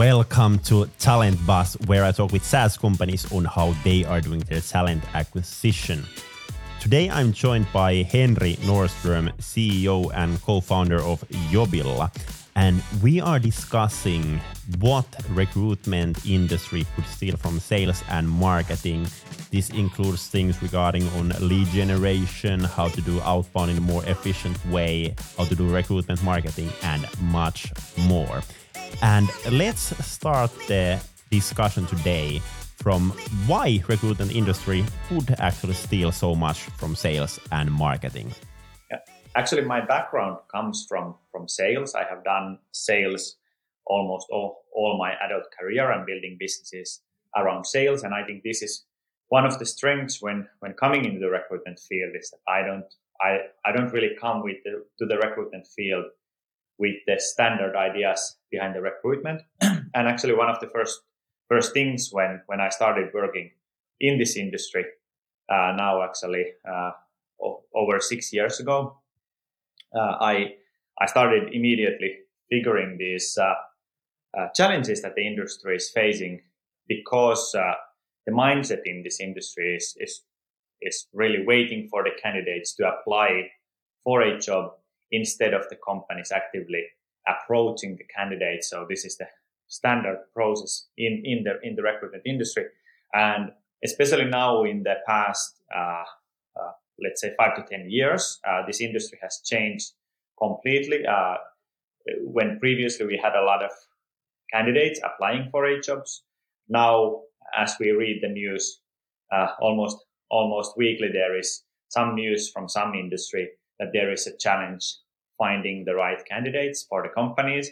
Welcome to TalentBuzz, where I talk with SaaS companies on how they are doing their talent acquisition. Today I'm joined by Henri Nordström, CEO and co-founder of Jobilla, and we are discussing what recruitment industry could steal from sales and marketing. This includes things regarding on lead generation, how to do outbound in a more efficient way, how to do recruitment marketing, and much more. And let's start the discussion today from why recruitment industry would actually steal so much from sales and marketing. Actually, my background comes from from sales. I have done sales almost all, all my adult career and building businesses around sales. And I think this is one of the strengths when when coming into the recruitment field is that I don't I, I don't really come with the, to the recruitment field with the standard ideas behind the recruitment. and actually, one of the first first things when when I started working in this industry, uh, now actually uh, o- over six years ago, uh, I I started immediately figuring these uh, uh, challenges that the industry is facing because uh, the mindset in this industry is, is is really waiting for the candidates to apply for a job instead of the companies actively approaching the candidates. So this is the standard process in, in the in the recruitment industry, and especially now in the past, uh, uh, let's say five to ten years, uh, this industry has changed completely. Uh, when previously we had a lot of candidates applying for a jobs, now as we read the news, uh, almost almost weekly there is some news from some industry that there is a challenge finding the right candidates for the companies.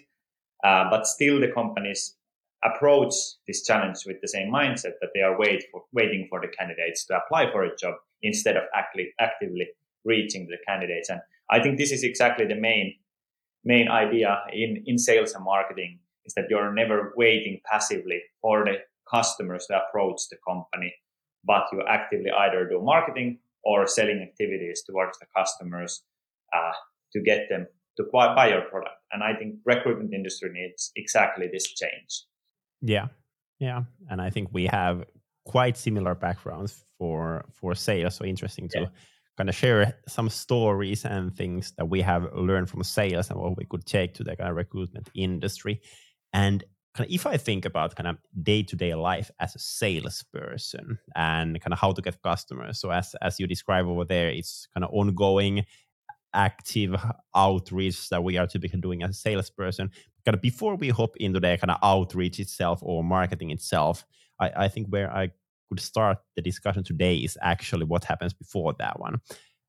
Uh, but still, the companies approach this challenge with the same mindset that they are wait for, waiting for the candidates to apply for a job instead of actively, actively reaching the candidates. And I think this is exactly the main main idea in, in sales and marketing is that you're never waiting passively for the customers to approach the company, but you actively either do marketing or selling activities towards the customers uh, to get them to buy, buy your product. And I think recruitment industry needs exactly this change. Yeah, yeah, and I think we have quite similar backgrounds for for sales. So interesting to yeah. kind of share some stories and things that we have learned from sales and what we could take to the kind of recruitment industry. And kind of if I think about kind of day to day life as a salesperson and kind of how to get customers, so as as you describe over there, it's kind of ongoing active outreach that we are typically doing as a salesperson. Kind of before we hop into the kind of outreach itself or marketing itself, I, I think where I could start the discussion today is actually what happens before that one.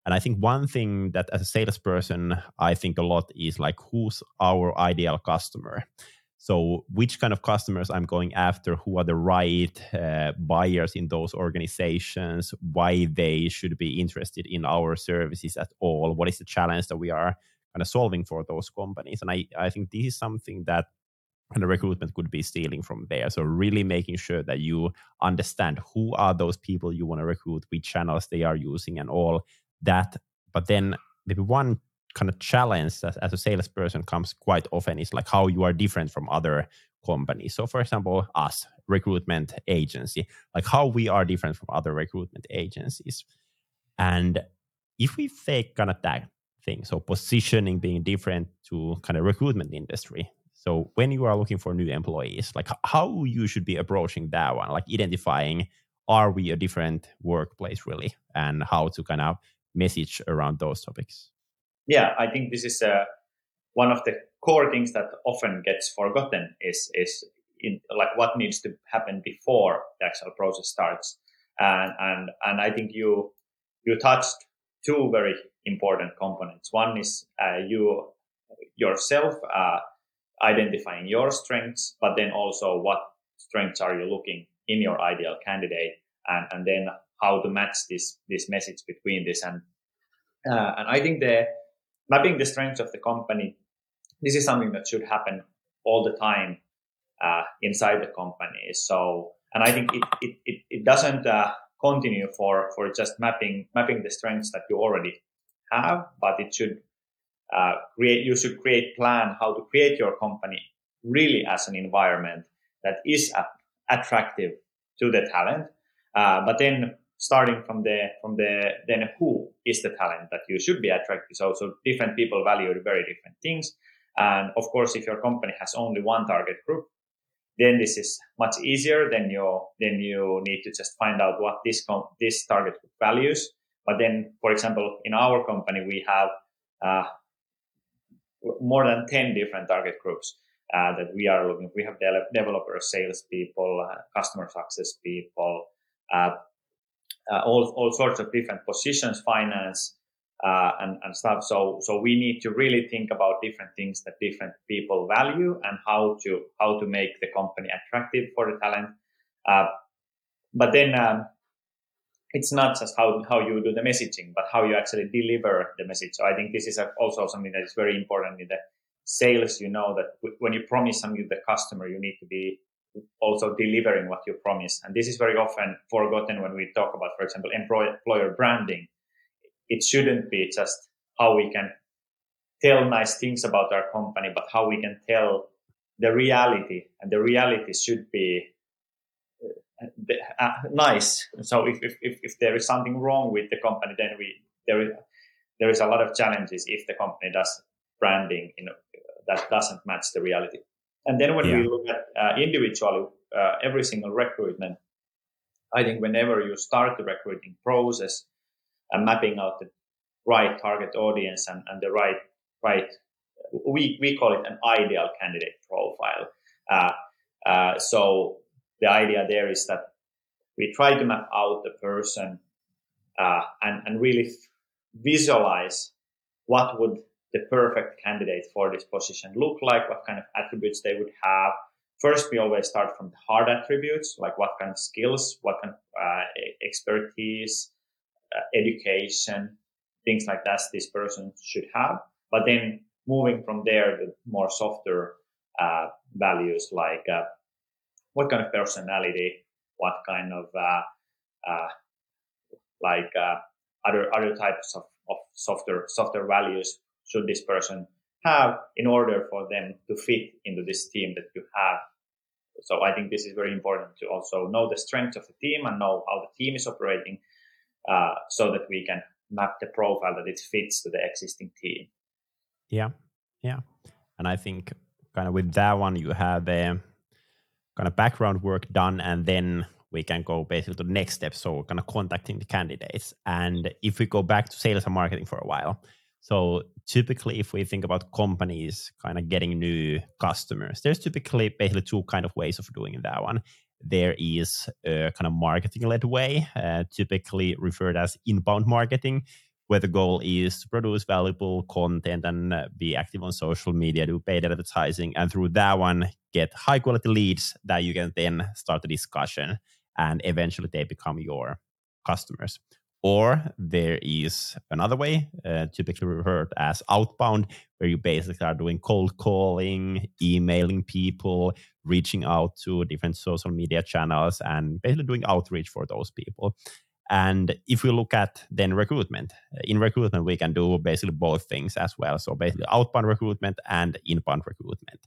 And I think one thing that as a salesperson, I think a lot is like, who's our ideal customer? So, which kind of customers I'm going after? Who are the right uh, buyers in those organizations? Why they should be interested in our services at all? What is the challenge that we are kind of solving for those companies? And I, I think this is something that kind of recruitment could be stealing from there. So, really making sure that you understand who are those people you want to recruit, which channels they are using, and all that. But then maybe one kind of challenge as, as a salesperson comes quite often is like how you are different from other companies. So, for example, us, recruitment agency, like how we are different from other recruitment agencies. And if we take kind of that thing, so positioning being different to kind of recruitment industry. So when you are looking for new employees, like how you should be approaching that one, like identifying are we a different workplace really, and how to kind of message around those topics yeah, I think this is uh, one of the core things that often gets forgotten is is in, like what needs to happen before the actual process starts. And and and I think you you touched two very important components. One is uh, you yourself uh, identifying your strengths, but then also what strengths are you looking in your ideal candidate, and and then how to match this this message between this and uh, and I think the mapping the strengths of the company. This is something that should happen all the time uh, inside the company. So, and I think it it, it, it doesn't uh, continue for for just mapping mapping the strengths that you already have, but it should uh, create. You should create plan how to create your company really as an environment that is attractive to the talent. Uh, but then starting from the from the then who is the talent that you should be attractive. So so different people value very different things. And of course, if your company has only one target group, then this is much easier. Then you then you need to just find out what this com- this target group values. But then, for example, in our company, we have uh, more than 10 different target groups uh, that we are looking. We have de- developers, salespeople, uh, customer success people, uh, uh, all, all sorts of different positions, finance, uh, and, and stuff. So, so we need to really think about different things that different people value and how to, how to make the company attractive for the talent. but then, um, it's not just how, how you do the messaging, but how you actually deliver the message. So I think this is also something that is very important in the sales. You know that when you promise something to the customer, you need to be also delivering what you promise. And this is very often forgotten when we talk about, for example, employer branding. It shouldn't be just how we can tell nice things about our company, but how we can tell the reality. And the reality should be uh, nice. So if, if, if, if there is something wrong with the company, then we there is there is a lot of challenges if the company does branding you know, that doesn't match the reality. And then when yeah. we look at uh, individually uh, every single recruitment, I think whenever you start the recruiting process and mapping out the right target audience and, and the right right we we call it an ideal candidate profile. Uh, uh, so the idea there is that we try to map out the person uh, and, and really visualize what would the perfect candidate for this position look like, what kind of attributes they would have. First, we always start from the hard attributes, like what kind of skills, what kind of uh, expertise, uh, education, things like that this person should have. But then moving from there, the more softer uh, values like uh, what kind of personality, what kind of uh, uh, like other other types of, of software software values should this person have in order for them to fit into this team that you have. So I think this is very important to also know the strengths of the team and know how the team is operating, uh, so that we can map the profile that it fits to the existing team. Yeah, yeah, and I think kind of with that one you have a kind of background work done and then we can go basically to the next step so kind of contacting the candidates and if we go back to sales and marketing for a while so typically if we think about companies kind of getting new customers there's typically basically two kind of ways of doing that one there is a kind of marketing led way uh, typically referred as inbound marketing where the goal is to produce valuable content and uh, be active on social media, do paid advertising, and through that one, get high quality leads that you can then start a discussion and eventually they become your customers. Or there is another way, uh, typically referred as outbound, where you basically are doing cold calling, emailing people, reaching out to different social media channels, and basically doing outreach for those people. And if we look at then recruitment, in recruitment, we can do basically both things as well. So basically outbound recruitment and inbound recruitment.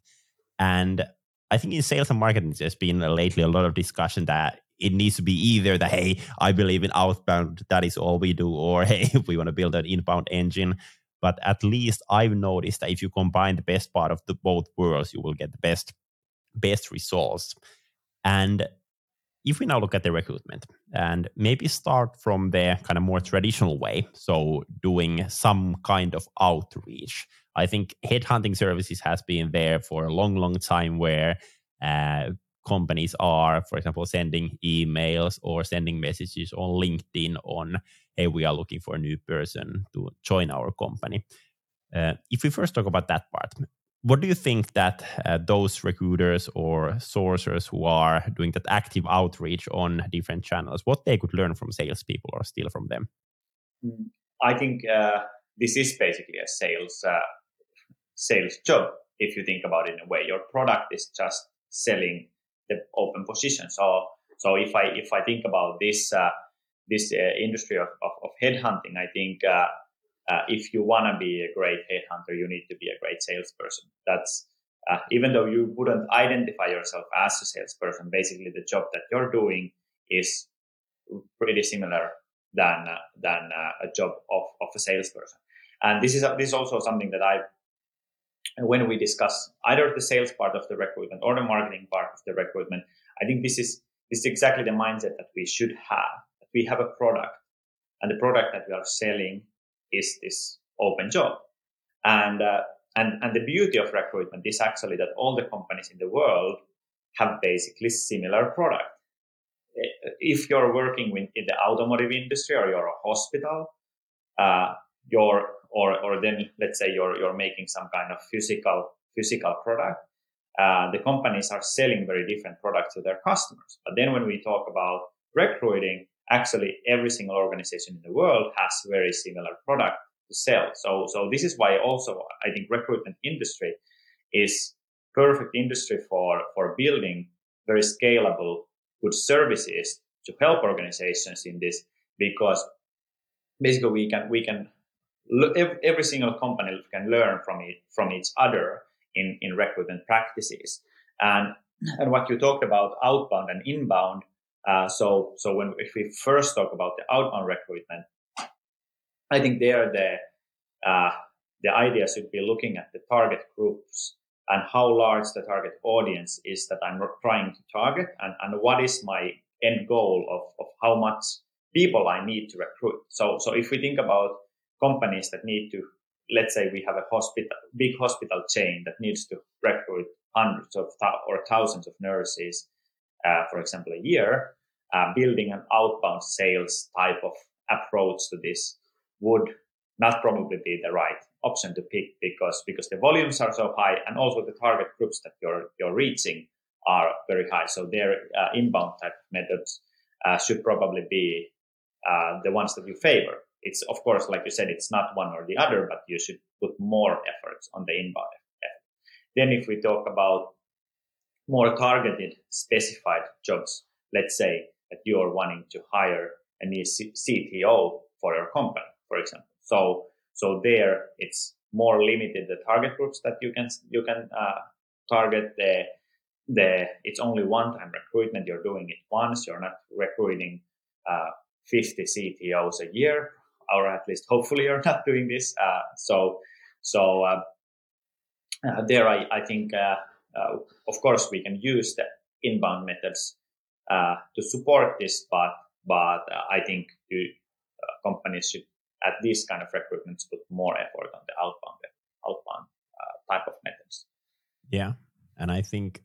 And I think in sales and marketing, there's been lately a lot of discussion that it needs to be either that, hey, I believe in outbound, that is all we do, or hey, we want to build an inbound engine. But at least I've noticed that if you combine the best part of the both worlds, you will get the best best results. And if we now look at the recruitment and maybe start from the kind of more traditional way, so doing some kind of outreach. I think headhunting services has been there for a long, long time where uh, companies are, for example, sending emails or sending messages on LinkedIn on, hey, we are looking for a new person to join our company. Uh, if we first talk about that part, what do you think that uh, those recruiters or sourcers who are doing that active outreach on different channels, what they could learn from salespeople or steal from them? Mm, I think uh, this is basically a sales uh, sales job. If you think about it in a way, your product is just selling the open position. So, so if I if I think about this uh, this uh, industry of, of, of, headhunting, I think uh, uh, if you want to be a great headhunter, you need to be a great salesperson. That's uh, even though you wouldn't identify yourself as a salesperson, basically the job that you're doing is pretty similar than uh, than a job of, of a salesperson. And this is this is also something that I, when we discuss either the sales part of the recruitment or the marketing part of the recruitment, I think this is this is exactly the mindset that we should have. That we have a product, and the product that we are selling is this open job. And uh, and, and the beauty of recruitment is actually that all the companies in the world have basically similar product. If you're working in the automotive industry or you're a hospital, uh, you're, or, or then let's say you're, you're making some kind of physical, physical product, uh, the companies are selling very different products to their customers. But then when we talk about recruiting, actually every single organization in the world has very similar product to sell. So, so this is why also I think recruitment industry is perfect industry for, for building very scalable good services to help organizations in this because basically we can, we can, every single company can learn from it, from each other in, in recruitment practices. And, and what you talked about outbound and inbound. Uh, so, so when, if we first talk about the outbound recruitment, I think there the uh, the idea should be looking at the target groups and how large the target audience is that I'm trying to target and, and what is my end goal of, of how much people I need to recruit. So, so if we think about companies that need to, let's say we have a hospital, big hospital chain that needs to recruit hundreds of th- or thousands of nurses, uh, for example, a year, uh, building an outbound sales type of approach to this would not probably be the right option to pick because because the volumes are so high and also the target groups that you're you're reaching are very high. So their uh, inbound type methods uh, should probably be uh, the ones that you favor. It's of course, like you said, it's not one or the other, but you should put more efforts on the inbound. Effort. Then, if we talk about more targeted, specified jobs, let's say that you're wanting to hire a new CTO for your company, for example so so there it's more limited the target groups that you can you can uh, target the the it's only one time recruitment you're doing it once you're not recruiting uh, 50 ctos a year or at least hopefully you're not doing this. Uh, so so uh, uh, there I, I think uh, of course we can use the inbound methods to support this but but I think you, companies should at this kind of recruitment put more effort on the outbound outbound uh, type of methods. Yeah, and I think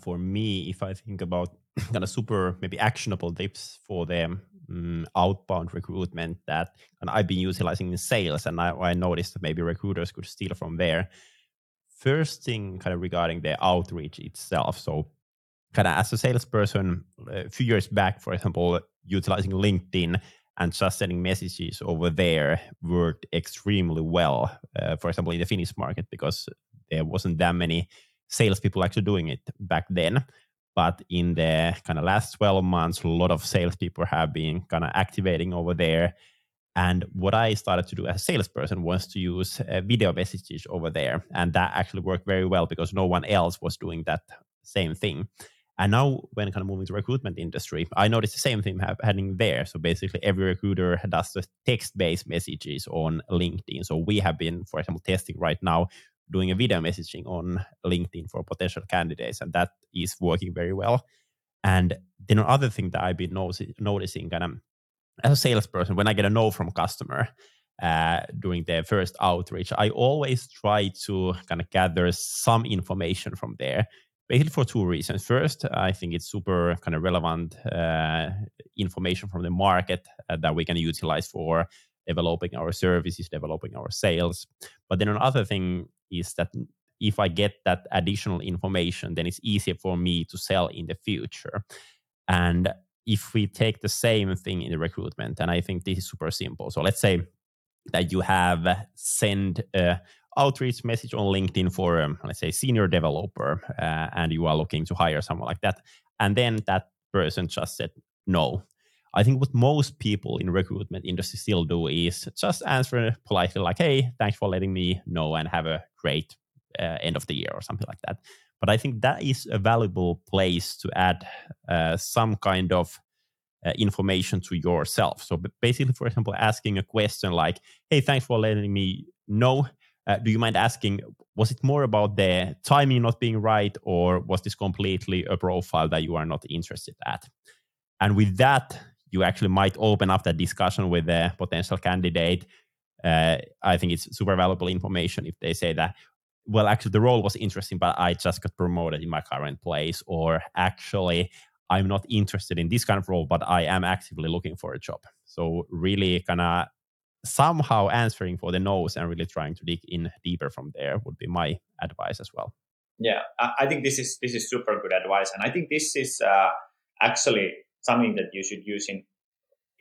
for me, if I think about kind of super maybe actionable tips for them um, outbound recruitment that and I've been utilizing in sales, and I, I noticed that maybe recruiters could steal from there. First thing, kind of regarding the outreach itself. So, kind of as a salesperson, a few years back, for example, utilizing LinkedIn and just sending messages over there worked extremely well. Uh, for example, in the Finnish market, because there wasn't that many salespeople actually doing it back then. But in the kind of last 12 months, a lot of salespeople have been kind of activating over there. And what I started to do as a salesperson was to use uh, video messages over there. And that actually worked very well because no one else was doing that same thing. And now, when kind of moving to recruitment industry, I noticed the same thing happening there. So basically, every recruiter does the text-based messages on LinkedIn. So we have been, for example, testing right now doing a video messaging on LinkedIn for potential candidates, and that is working very well. And then another thing that I've been noticing, kind of as a salesperson, when I get a no from customer uh, during the first outreach, I always try to kind of gather some information from there basically for two reasons. First, I think it's super kind of relevant uh, information from the market uh, that we can utilize for developing our services, developing our sales. But then another thing is that if I get that additional information, then it's easier for me to sell in the future. And if we take the same thing in the recruitment, and I think this is super simple. So let's say that you have sent uh, outreach message on LinkedIn for, um, let's say, senior developer, uh, and you are looking to hire someone like that, and then that person just said no. I think what most people in recruitment industry still do is just answer politely, like, "Hey, thanks for letting me know, and have a great uh, end of the year or something like that. But I think that is a valuable place to add uh, some kind of uh, information to yourself. So basically, for example, asking a question like, "Hey, thanks for letting me know. Uh, do you mind asking? Was it more about the timing not being right, or was this completely a profile that you are not interested at?" And with that, you actually might open up that discussion with the potential candidate. Uh, I think it's super valuable information if they say that, well, actually, the role was interesting, but I just got promoted in my current place, or actually, I'm not interested in this kind of role, but I am actively looking for a job. So, really, kind of somehow answering for the no's and really trying to dig in deeper from there would be my advice as well. Yeah, I think this is this is super good advice, and I think this is uh, actually something that you should use in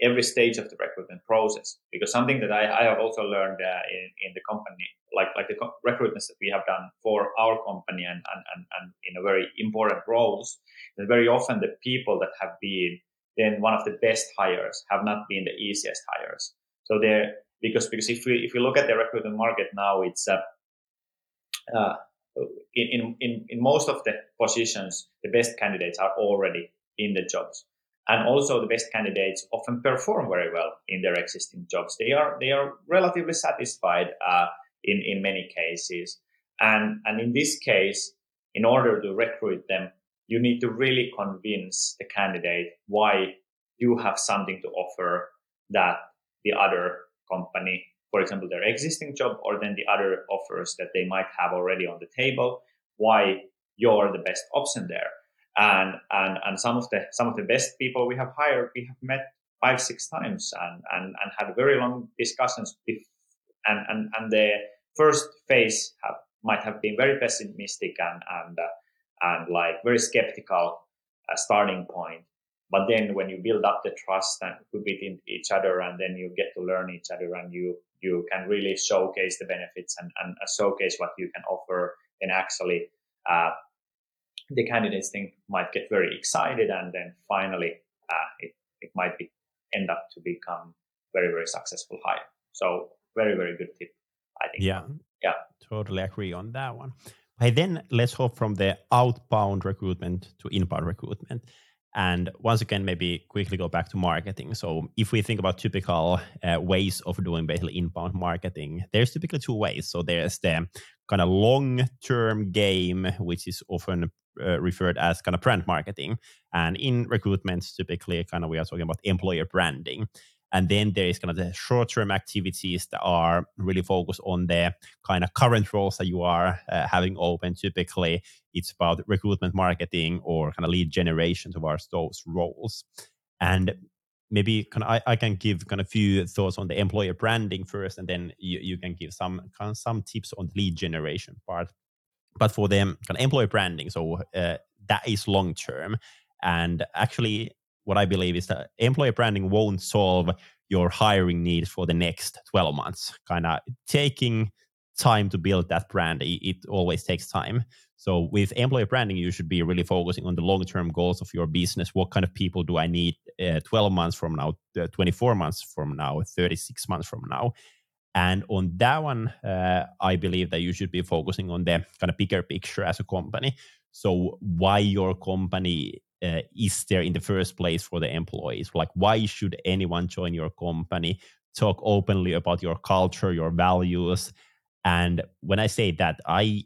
every stage of the recruitment process. Because something that I, I have also learned uh, in, in the company, like like the co- recruitments that we have done for our company and, and, and, and in a very important roles, that very often the people that have been then one of the best hires have not been the easiest hires. So there, because because if we if we look at the recruitment market now, it's uh, uh, in, in in most of the positions, the best candidates are already in the jobs and also the best candidates often perform very well in their existing jobs. They are they are relatively satisfied uh, in in many cases, and and in this case, in order to recruit them, you need to really convince the candidate why you have something to offer that the other company, for example, their existing job, or then the other offers that they might have already on the table, why you're the best option there and and and some of the some of the best people we have hired we have met five six times and and, and had very long discussions and and and the first phase have, might have been very pessimistic and and uh, and like very skeptical uh, starting point. But then when you build up the trust and within each other and then you get to learn each other and you you can really showcase the benefits and, and uh, showcase what you can offer and actually uh, the candidates think might get very excited and then finally uh, it, it might be end up to become very very successful hire. So very very good tip i think. Yeah. Yeah. Totally agree on that one. But then let's hop from the outbound recruitment to inbound recruitment. And once again, maybe quickly go back to marketing. So, if we think about typical uh, ways of doing basically inbound marketing, there's typically two ways. So, there's the kind of long term game, which is often uh, referred as kind of brand marketing. And in recruitment, typically, kind of we are talking about employer branding. And then there is kind of the short term activities that are really focused on the kind of current roles that you are uh, having open. Typically, it's about recruitment marketing or kind of lead generation towards those roles. And maybe kind of I, I can give kind of few thoughts on the employer branding first, and then you, you can give some kind of some tips on the lead generation part. But for them, kind of employer branding, so uh, that is long term. And actually, what I believe is that employer branding won't solve your hiring needs for the next 12 months. Kind of taking time to build that brand, it, it, always takes time. So with employer branding, you should be really focusing on the long-term goals of your business. What kind of people do I need uh, 12 months from now, uh, 24 months from now, 36 months from now? And on that one, uh, I believe that you should be focusing on the kind of bigger picture as a company. So why your company uh, is there in the first place for the employees? Like, why should anyone join your company? Talk openly about your culture, your values. And when I say that, I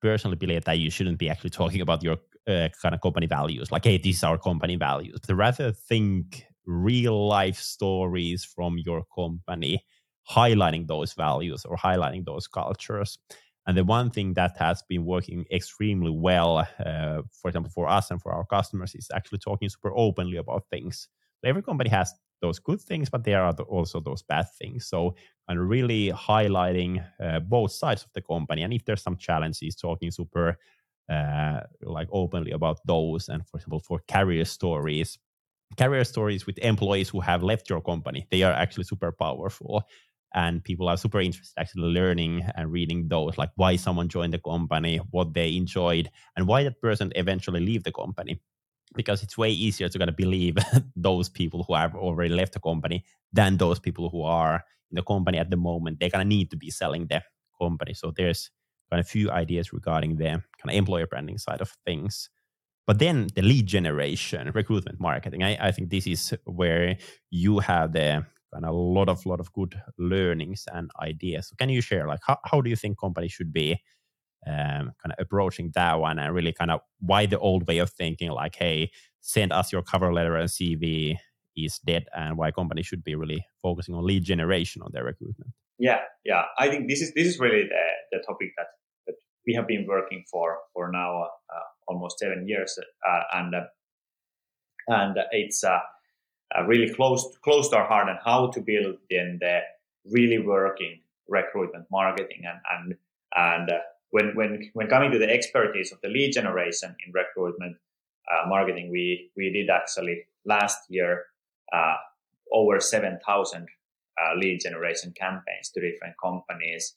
personally believe that you shouldn't be actually talking about your uh, kind of company values, like, hey, these are our company values, but rather think real life stories from your company, highlighting those values or highlighting those cultures. And the one thing that has been working extremely well, uh, for example, for us and for our customers, is actually talking super openly about things. Every company has those good things, but there are also those bad things. So, and really highlighting uh, both sides of the company, and if there's some challenges, talking super uh, like openly about those. And for example, for career stories, career stories with employees who have left your company, they are actually super powerful and people are super interested actually learning and reading those like why someone joined the company what they enjoyed and why that person eventually leave the company. Because it's way easier to kind of believe those people who have already left the company than those people who are in the company at the moment. They kind of need to be selling the company. So there's kind of few ideas regarding the kind of employer branding side of things. But then the lead generation, recruitment marketing, I, I think this is where you have the of a lot of lot of good learnings and ideas. So can you share like how, how do you think companies should be um, kind of approaching that one and really kind of why the old way of thinking like hey send us your cover letter and CV is dead and why companies should be really focusing on lead generation on their recruitment. Yeah, yeah. I think this is this is really the, the topic that, that we have been working for for now uh, almost seven years, uh, and uh, and it's uh, really close close to our heart and how to build in the really working recruitment marketing and and and uh, when when when coming to the expertise of the lead generation in recruitment uh, marketing, we we did actually last year over seven thousand uh, lead generation campaigns to different companies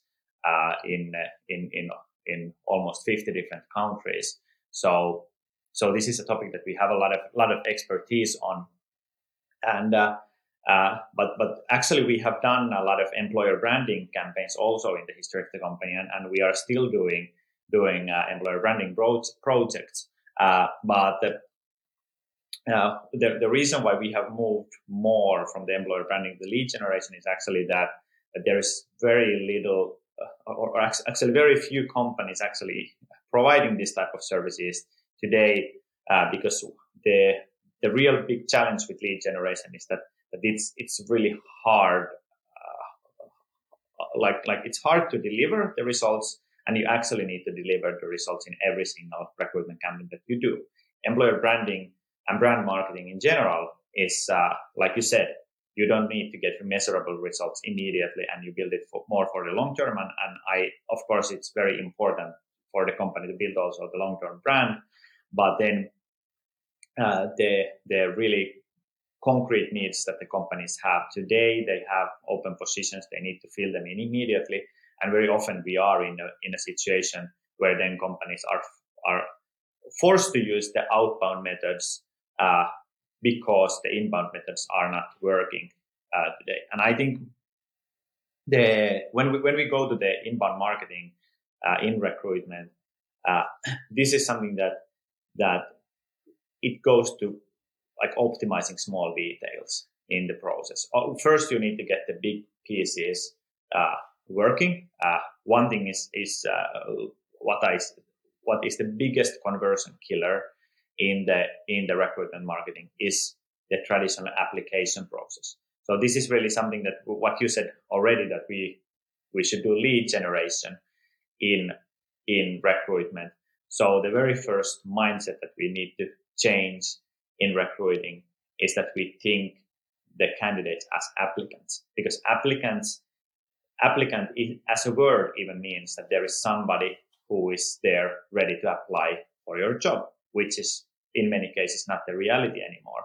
uh, in, in, in, in almost 50 different countries. So, so this is a topic that we have a lot of, lot of expertise on. And, uh, uh, but but actually we have done a lot of employer branding campaigns also in the history of the company, and, and we are still doing doing uh, employer branding pro- projects. Uh, but the, uh, the, the reason why we have moved more from the employer branding to the lead generation is actually that, there is very little, or, or, actually very few companies actually providing this type of services today, uh, because the the real big challenge with lead generation is that, that it's it's really hard, uh, like like it's hard to deliver the results, and you actually need to deliver the results in every single recruitment campaign that you do. Employer branding and brand marketing in general is, uh, like you said, you don't need to get measurable results immediately and you build it for, more for the long term. And, and I, of course, it's very important for the company to build also the long term brand. But then uh, the, the really concrete needs that the companies have today, they have open positions, they need to fill them in immediately. And very often we are in a, in a situation where then companies are, are forced to use the outbound methods uh, because the inbound methods are not working uh, today. And I think the when we when we go to the inbound marketing uh, in recruitment, uh, this is something that that it goes to like optimizing small details in the process. Uh, first, you need to get the big pieces uh, working. one thing is is what I what is the biggest conversion killer in the in the recruitment marketing is the traditional application process. So this is really something that what you said already that we we should do lead generation in in recruitment. So the very first mindset that we need to change in recruiting is that we think the candidates as applicants because applicants applicant as a word even means that there is somebody who is there ready to apply for your job, which is in many cases not the reality anymore.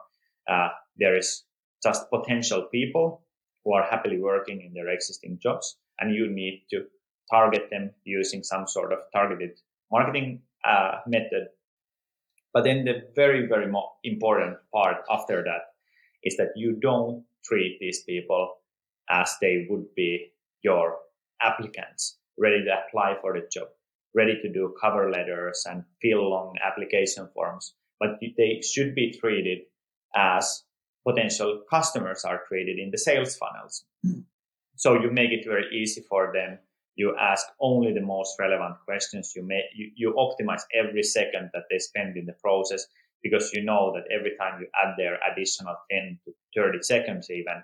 Uh, there is just potential people who are happily working in their existing jobs, and you need to target them using some sort of targeted marketing uh, method. But then the very, very important part after that is that you don't treat these people as they would be your applicants ready to apply for the job, ready to do cover letters and fill long application forms but they should be treated as potential customers are treated in the sales funnels. Mm. So you make it very easy for them. You ask only the most relevant questions. You may, you, you optimize every second that they spend in the process because you know that every time you add their additional 10 to 30 seconds, even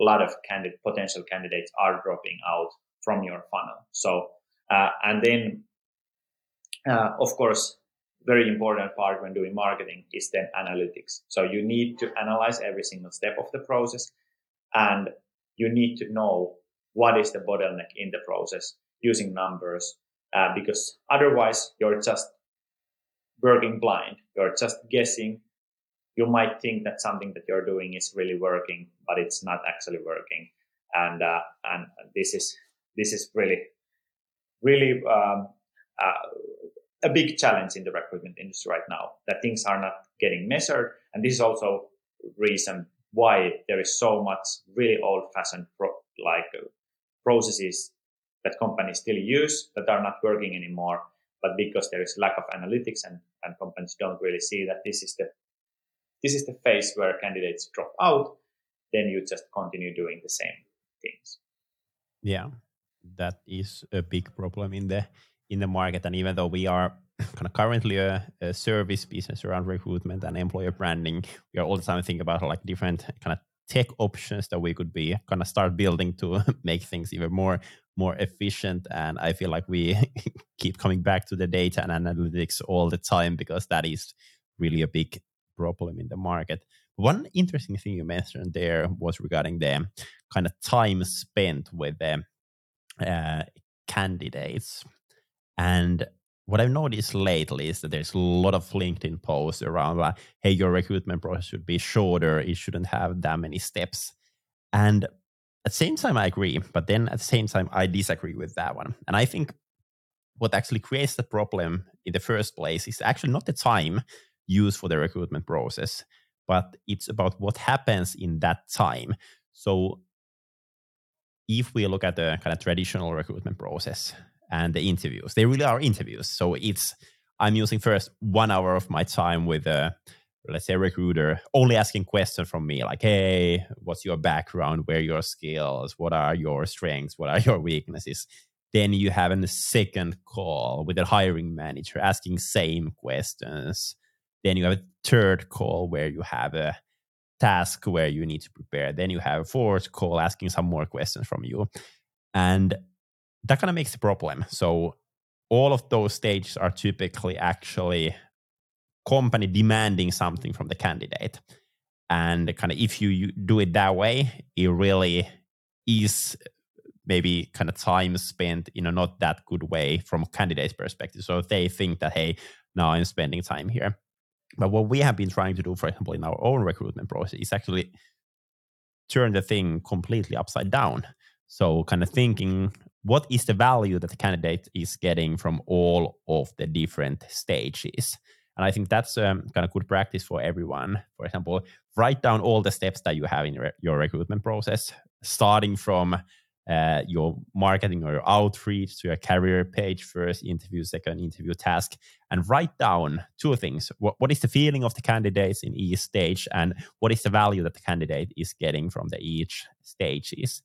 a lot of candidate, potential candidates are dropping out from your funnel. So, uh, and then, uh, of course, very important part when doing marketing is then analytics. So you need to analyze every single step of the process and you need to know what is the bottleneck in the process using numbers uh, because otherwise you're just working blind. You're just guessing. You might think that something that you're doing is really working, but it's not actually working. And, uh, and this is, this is really, really, um, uh, a big challenge in the recruitment industry right now that things are not getting measured. And this is also reason why there is so much really old fashioned pro- like processes that companies still use that are not working anymore. But because there is lack of analytics and, and companies don't really see that this is the this is the phase where candidates drop out, then you just continue doing the same things. Yeah, that is a big problem in the in the market. And even though we are kind of currently a, a, service business around recruitment and employer branding, we are all the time thinking about like different kind of tech options that we could be kind of start building to make things even more more efficient. And I feel like we keep coming back to the data and analytics all the time because that is really a big problem in the market. One interesting thing you mentioned there was regarding the kind of time spent with the uh, candidates. And what I've noticed lately is that there's a lot of LinkedIn posts around like, hey, your recruitment process should be shorter. It shouldn't have that many steps. And at the same time, I agree. But then at the same time, I disagree with that one. And I think what actually creates the problem in the first place is actually not the time used for the recruitment process, but it's about what happens in that time. So if we look at the kind of traditional recruitment process and the interviews, they really are interviews. So it's I'm using first one hour of my time with a let's say a recruiter only asking questions from me like hey what's your background where your skills what are your strengths what are your weaknesses then you have a second call with a hiring manager asking same questions then you have a third call where you have a task where you need to prepare. Then you have a fourth call asking some more questions from you. And that kind of makes a problem. So all of those stages are typically actually company demanding something from the candidate. And kind of if you do it that way, it really is maybe kind of time spent in a not that good way from a candidate's perspective. So they think that, hey, now I'm spending time here. But what we have been trying to do, for example, in our own recruitment process is actually turn the thing completely upside down. So, kind of thinking what is the value that the candidate is getting from all of the different stages? And I think that's um, kind of good practice for everyone. For example, write down all the steps that you have in re- your recruitment process, starting from uh, your marketing or your outreach to your career page first interview second interview task and write down two things what, what is the feeling of the candidates in each stage and what is the value that the candidate is getting from the each stages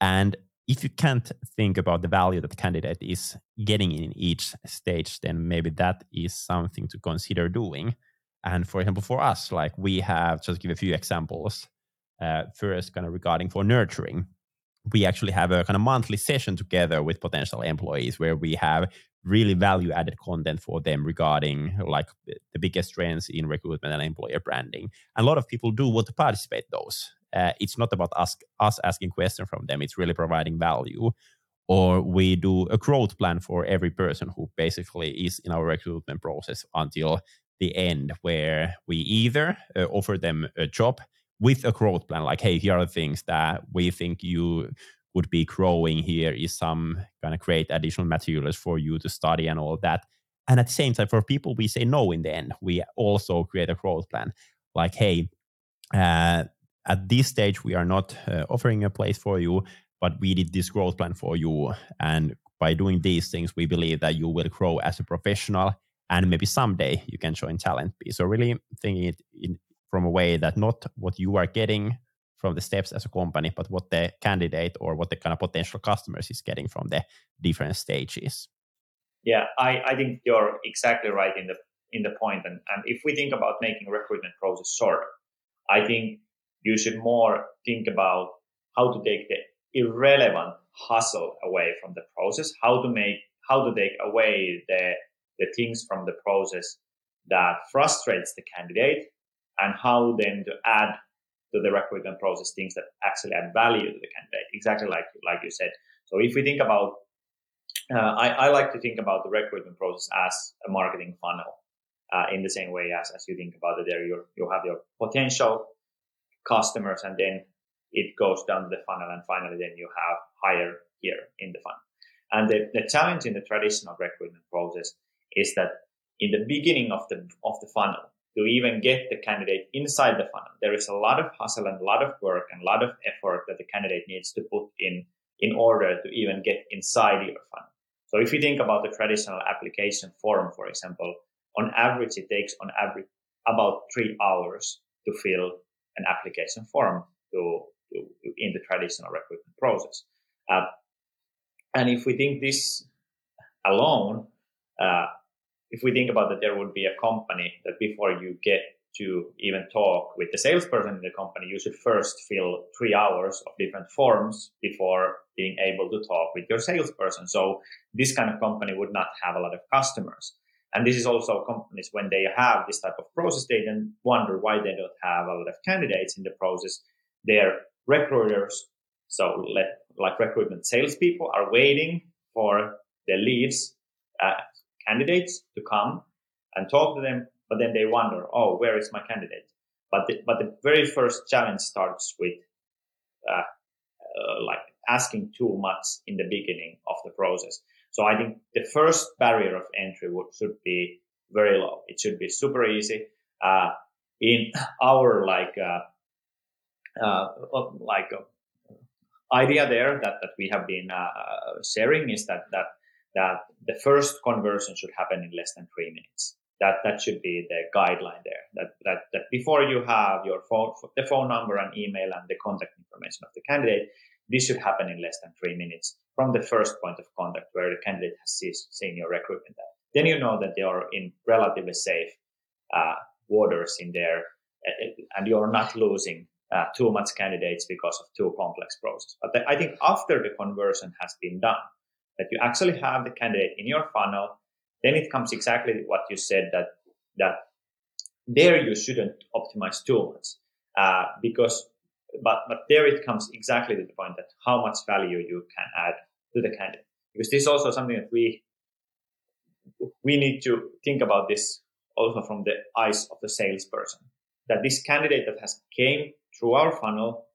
and if you can't think about the value that the candidate is getting in each stage then maybe that is something to consider doing. And for example for us like we have just give a few examples uh, first kind of regarding for nurturing we actually have a kind of monthly session together with potential employees where we have really value added content for them regarding like the biggest trends in recruitment and employer branding. And a lot of people do want to participate those uh, it's not about us us asking questions from them. It's really providing value or we do a growth plan for every person who basically is in our recruitment process until the end where we either uh, offer them a job with a growth plan like hey here are the things that we think you would be growing here is some kind of great additional materials for you to study and all that. And at the same time for people we say no in the end. We also create a growth plan. Like hey uh, at this stage we are not uh, offering a place for you but we did this growth plan for you. And by doing these things we believe that you will grow as a professional and maybe someday you can join TalentBee so really thinking it in, from a way that not what you are getting from the steps as a company, but what the candidate or what the kind of potential customers is getting from the different stages. Yeah, I, I think you're exactly right in the in the point. And, and if we think about making recruitment process shorter, I think you should more think about how to take the irrelevant hustle away from the process, how to make how to take away the the things from the process that frustrates the candidate and how then to add to the recruitment process things that actually add value to the candidate. Exactly like like you said. So if we think about, uh, I, I like to think about the recruitment process as a marketing funnel. Uh, in the same way as, as you think about it there, you you have your potential customers and then it goes down the funnel and finally then you have hire here in the funnel. And the, the challenge in the traditional recruitment process is that in the beginning of the of the funnel, to even get the candidate inside the funnel. There is a lot of hustle and a lot of work and a lot of effort that the candidate needs to put in in order to even get inside your funnel. So if you think about the traditional application form, for example, on average, it takes on average about three hours to fill an application form to, to, to in the traditional recruitment process. Uh, and if we think this alone, uh, if we think about that, there would be a company that before you get to even talk with the salesperson in the company, you should first fill three hours of different forms before being able to talk with your salesperson. So this kind of company would not have a lot of customers. And this is also companies when they have this type of process, they then wonder why they don't have a lot of candidates in the process. Their recruiters, so let, like recruitment salespeople, are waiting for the leads, uh, candidates to come and talk to them but then they wonder, oh, where is my candidate? But the, but the very first challenge starts with uh, uh, like asking too much in the beginning of the process. So I think the first barrier of entry would, should be very low. It should be super easy. Uh, in our like uh, uh, like uh, idea there that, that we have been sharing is that that that the first conversion should happen in less than three minutes that that should be the guideline there. That that that before you have your phone, the phone number and email and the contact information of the candidate, this should happen in less than three minutes from the first point of contact where the candidate has seen your recruitment. Then you know that they are in relatively safe uh, waters in there, and you're not losing uh, too much candidates because of too complex process. But the, I think after the conversion has been done, that you actually have the candidate in your funnel then it comes exactly what you said that that there you shouldn't optimize too much uh, because but but there it comes exactly to the point that how much value you can add to the candidate. Because this is also something that we we need to think about this also from the eyes of the salesperson that this candidate that has came through our funnel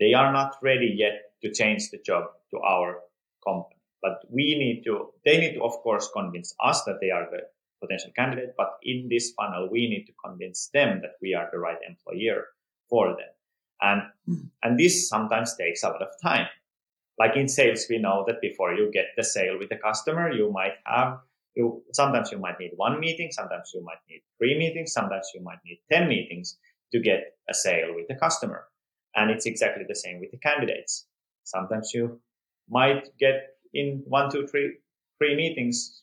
they are not ready yet to change the job to our company but we need to, they need to, of course, convince us that they are the potential candidate. But in this funnel, we need to convince them that we are the right employer for them. And, mm. and this sometimes takes a lot of time. Like in sales, we know that before you get the sale with the customer, you might have, you, sometimes you might need one meeting. Sometimes you might need three meetings. Sometimes you might need 10 meetings to get a sale with the customer. And it's exactly the same with the candidates. Sometimes you might get in one, two, three, three meetings,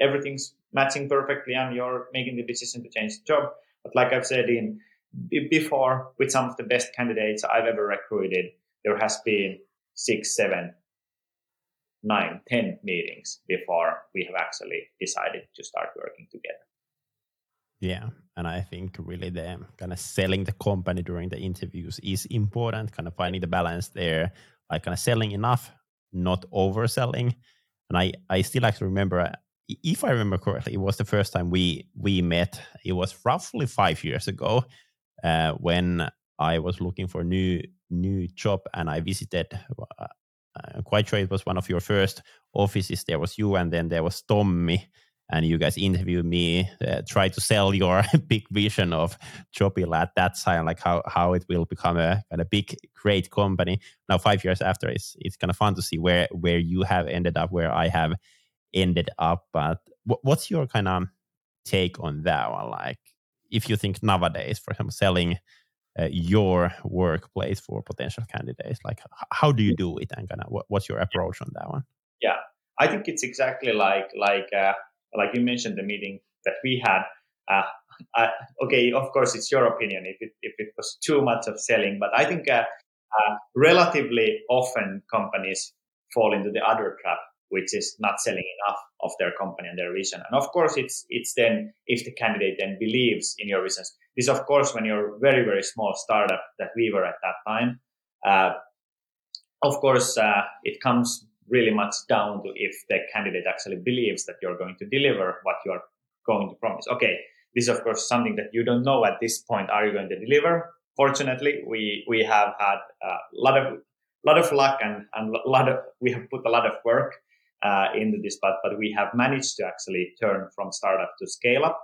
everything's matching perfectly and you're making the decision to change the job. But like I've said in before, with some of the best candidates I've ever recruited, there has been six, seven, nine, ten meetings before we have actually decided to start working together. Yeah, and I think really the kind of selling the company during the interviews is important. Kind of finding the balance there, like kind of selling enough not overselling. And I, I still actually remember, uh, if I remember correctly, it was the first time we we met. It was roughly five years ago uh, when I was looking for a new new job, and I visited. Uh, I'm quite sure it was one of your first offices. There was you, and then there was Tommy and you guys interviewed me, uh, try to sell your big vision of Jobilla at that time, like how, how it will become a kind of big, great company. Now, five years after, it's it's kind of fun to see where where you have ended up, where I have ended up. But what's your kind of take on that one? Like, if you think nowadays, for example, selling uh, your workplace for potential candidates, like how do you do it, and kind of what, what's your approach on that one? Yeah, I think it's exactly like like. Uh, like you mentioned the meeting that we had. Uh, I, okay, of course, it's your opinion if it, if it was too much of selling, but I think uh, uh, relatively often companies fall into the other trap, which is not selling enough of their company and their vision. And of course, it's it's then if the candidate then believes in your vision. This, of course, when you're very very small startup that we were at that time. Uh, of course, uh, it comes really much down to if the candidate actually believes that you're going to deliver what you're going to promise. Okay, this is of course something that you don't know at this point. Are you going to deliver? Fortunately, we we have had a lot of lot of luck and and a lot of we have put a lot of work uh, into this, but but we have managed to actually turn from startup to scale up,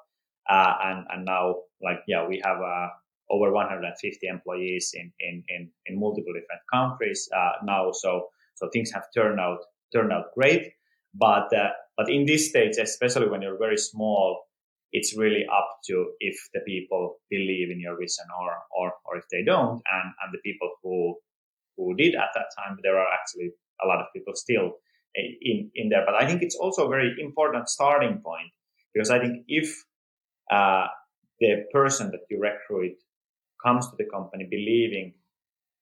uh, and and now like yeah we have uh, over 150 employees in in in, in multiple different countries uh, now. So So things have turned out turned out great. But uh, but in this stage, especially when you're very small, it's really up to if the people believe in your vision or or or if they don't. And and the people who who did at that time, there are actually a lot of people still in in there. But I think it's also a very important starting point because I think if uh, the person that you recruit comes to the company believing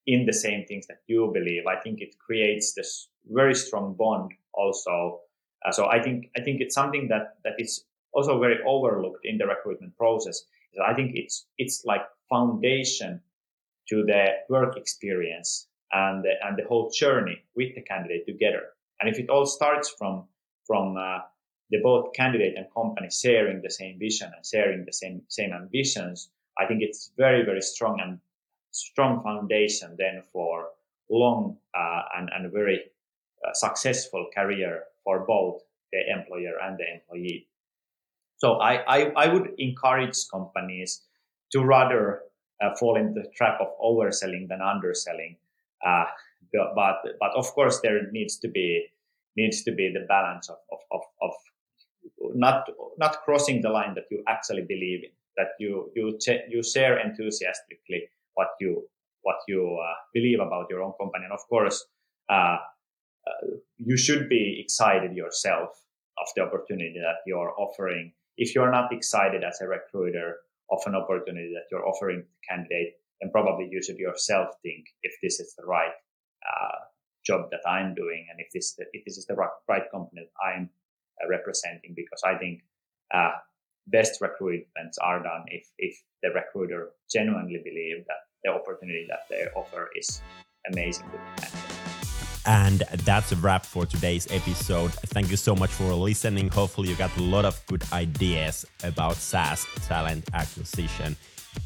in the same things that you believe, I think it creates this very strong bond also. Uh, so I think I think it's something that that is also very overlooked in the recruitment process. I think it's it's like foundation to the work experience and the, and the whole journey with the candidate together. And if it all starts from from uh, the both candidate and company sharing the same vision and sharing the same same ambitions, I think it's very very strong and strong foundation then for long uh, and and very uh, successful career for both the employer and the employee. So I, I, I would encourage companies to rather uh, fall into the trap of overselling than underselling. Uh, but but of course there needs to be needs to be the balance of, of, of, of not not crossing the line that you actually believe in that you you ch- you share enthusiastically what you what you uh, believe about your own company and of course uh, uh, you should be excited yourself of the opportunity that you're offering. If you're not excited as a recruiter of an opportunity that you're offering the candidate, then probably you should yourself think if this is the right uh, job that I'm doing and if this if this is the right company that I'm uh, representing. Because I think uh, best recruitments are done if if the recruiter genuinely believe that the opportunity that they offer is amazing. And that's a wrap for today's episode. Thank you so much for listening. Hopefully, you got a lot of good ideas about SaaS talent acquisition.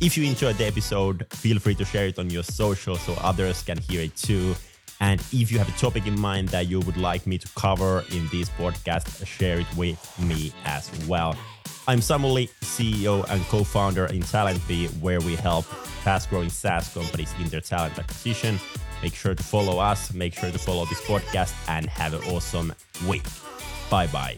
If you enjoyed the episode, feel free to share it on your social so others can hear it too. And if you have a topic in mind that you would like me to cover in this podcast, share it with me as well. I'm Samuli, CEO and co founder in TalentBee, where we help fast growing SaaS companies in their talent acquisition. Make sure to follow us, make sure to follow this podcast, and have an awesome week. Bye bye.